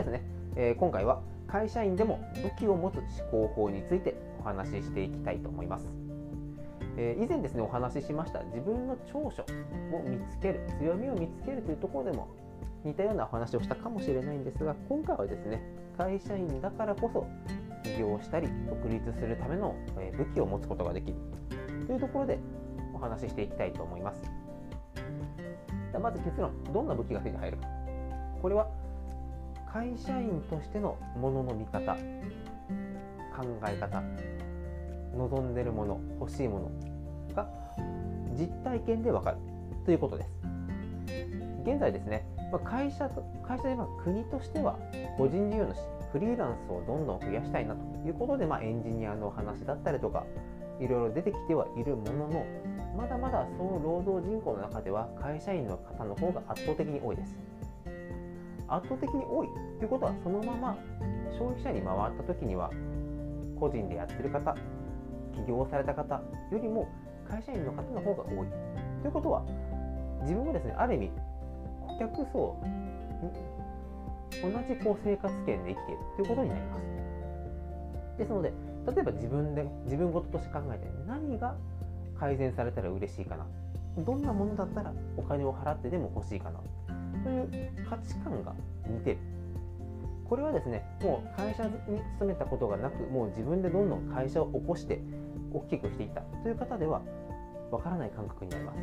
ですね、えー、今回は会社員でも武器を持つ思考法についてお話ししていきたいと思います。えー、以前ですねお話ししました自分の長所を見つける強みを見つけるというところでも似たようなお話をしたかもしれないんですが今回はですね会社員だからこそ起業したり独立するための武器を持つことができるというところでお話ししていきたいと思います。まず結論どんな武器が手に入るか。これは会社員としてのものの見方考え方望んでるもの欲しいものが実体験でわかるということです。現在ですね会社と会社では国としては個人事業主フリーランスをどんどん増やしたいなということで、まあ、エンジニアの話だったりとかいろいろ出てきてはいるもののまだまだその労働人口の中では会社員の方の方が圧倒的に多いです。圧倒的に多いということはそのまま消費者に回った時には個人でやってる方起業された方よりも会社員の方の方が多いということは自分もですねある意味顧客層同じこう生活圏で生きているということになります。ですので例えば自分で自分事として考えて何が改善されたら嬉しいかな。どんなものだったらお金を払ってでも欲しいかな。いう価値観が似てる。これはですねもう会社に勤めたことがなくもう自分でどんどん会社を起こして大きくしていったという方ではわからない感覚になります。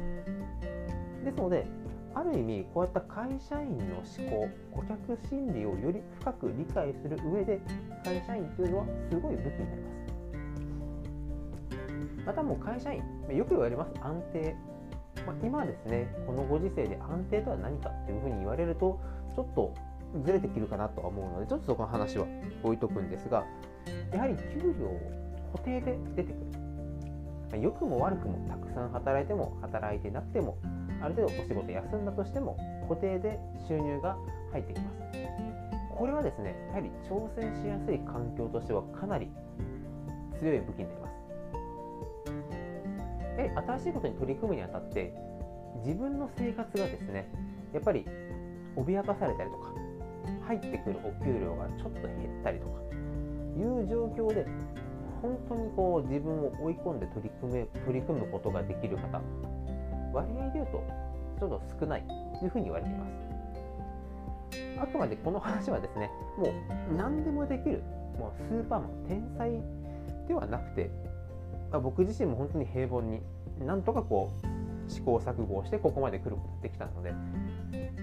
ですのである意味こうやった会社員の思考顧客心理をより深く理解する上で会社員というのはすごい武器になります。またもう会社員よく言われます。安定、まあ、今ですねこのご時世で安定とは何かっていうふうに言われるとちょっとずれてくるかなとは思うのでちょっとそこの話は置いとくんですがやはり給料を固定で出てくる。良くも悪くもたくさん働いても働いてなくてもある程度お仕事休んだとしても固定で収入が入ってきます。これはですねやはり挑戦しやすい環境としてはかなり強い武器になります。え新しいことに取り組むにあたって自分の生活がですねやっぱり脅かされたりとか入ってくるお給料がちょっと減ったりとかいう状況で本当にこう自分を追い込んで取り組め取り組むことができる方割合で言うとちょっと少ないというふうに言われています。あくまでこの話はですねもう何でもできるもうスーパーマン天才ではなくて、まあ、僕自身も本当に平凡になんとかこう試行錯誤をしてここまで来ることができたので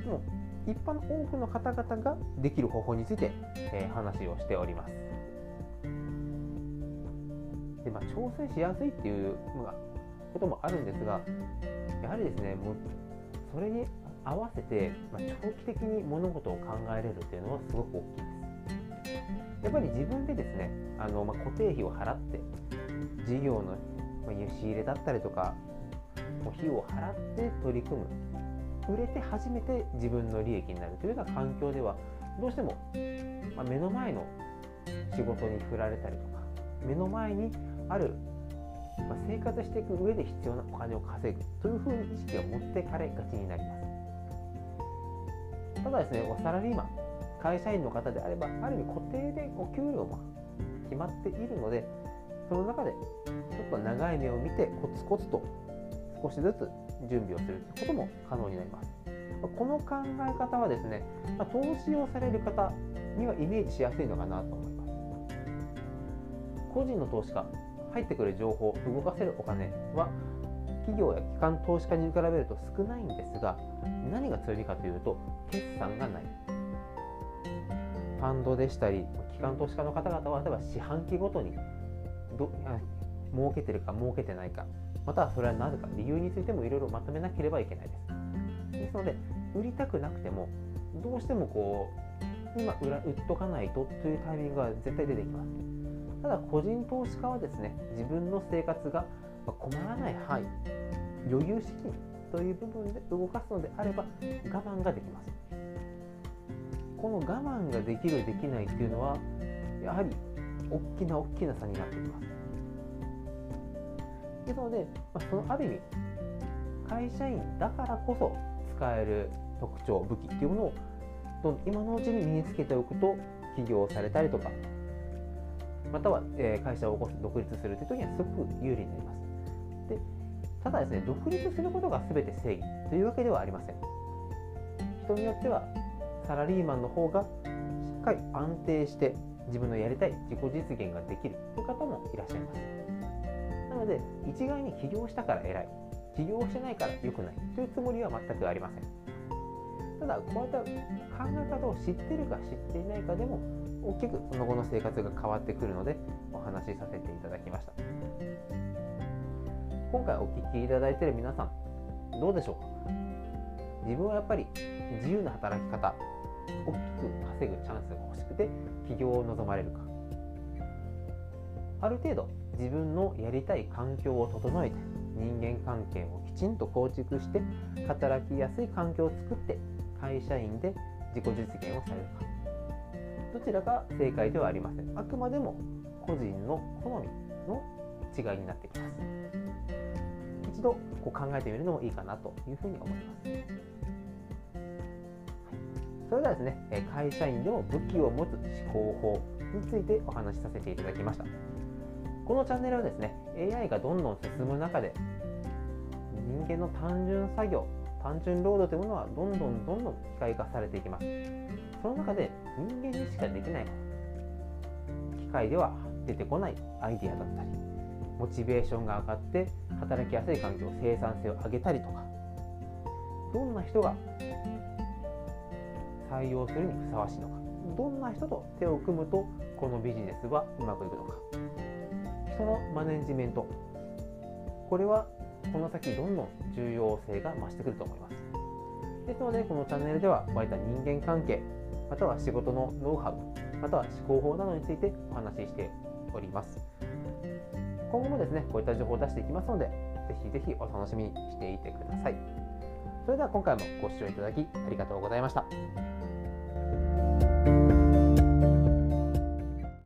も一般の多くの方々ができる方法について、えー、話をしております。で、まあ、挑戦しやすいっていうのがこともあるんですがやはりですねもうそれに合わせて、まあ、長期的に物事を考えれるというのはすごく大きいです。やっぱり自分でですねあの、まあ、固定費を払って事業の、まあ、仕入れだったりとか費用を払って取り組む。売れて初めて自分の利益になるというような環境ではどうしても、ま、目の前の仕事に振られたりとか目の前にあるま、生活していく上で必要なお金を稼ぐというふうに意識を持ってかれがちになります。ただですねサラリーマン会社員の方であればある意味固定でお給料も決まっているのでその中でちょっと長い目を見てコツコツと少しずつ準備をするということも可能になります。この考え方はですね、ま、投資をされる方にはイメージしやすいのかなと思います。個人の投資家入ってくる情報動かせるお金は企業や機関投資家に比べると少ないんですが何が強みかというと決算がない。ファンドでしたり機関投資家の方々は例えば四半期ごとにど儲けてるか儲けてないかまたはそれはなぜか理由についてもいろいろまとめなければいけないです。ですので売りたくなくてもどうしてもこう今売っとかないとというタイミングが絶対出てきます。ただ個人投資家はですね自分の生活が困らない範囲余裕資金という部分で動かすのであれば我慢ができます。この我慢ができるできないっていうのはやはり大きな大きな差になってきます。ですので、まあ、そのある意味会社員だからこそ使える特徴武器っていうものを今のうちに身につけておくと起業されたりとかまたは、え会社を起こす独立するという時にはすごく有利になります。でただですね独立することが全て正義というわけではありません。人によってはサラリーマンの方がしっかり安定して自分のやりたい自己実現ができるという方もいらっしゃいます。なので一概に起業したから偉い。起業してないから良くないというつもりは全くありません。ただこういった考え方を知ってるか知っていないかでも大きくその後の生活が変わってくるのでお話しさせていただきました。今回お聞きいただいている皆さんどうでしょう？か自分はやっぱり自由な働き方く稼ぐチャンスが欲しくて起業を望まれるか。ある程度自分のやりたい環境を整えて人間関係をきちんと構築して働きやすい環境を作って会社員で自己実現をされるか。どちらが正解ではありません。あくまでも個人の好みの違いになってきます。一度こう考えてみるのもいいかなというふうに思います、それではですね会社員でも武器を持つ思考法についてお話しさせていただきました。このチャンネルはですね AI がどんどん進む中で人間の単純作業単純労働というものはどんどんどんどん機械化されていきます。その中で人間にしかできない機械では出てこないアイデアだったりモチベーションが上がって働きやすい環境生産性を上げたりとかどんな人が採用するにふさわしいのか。どんな人と手を組むとこのビジネスはうまくいくのか。人のマネジメント。これはこの先どんどん重要性が増してくると思います。ですのでこのチャンネルではこういった人間関係または仕事のノウハウまたは思考法などについてお話ししております。今後もですねこういった情報を出していきますのでぜひぜひお楽しみにしていてください。それでは今回もご視聴いただきありがとうございました。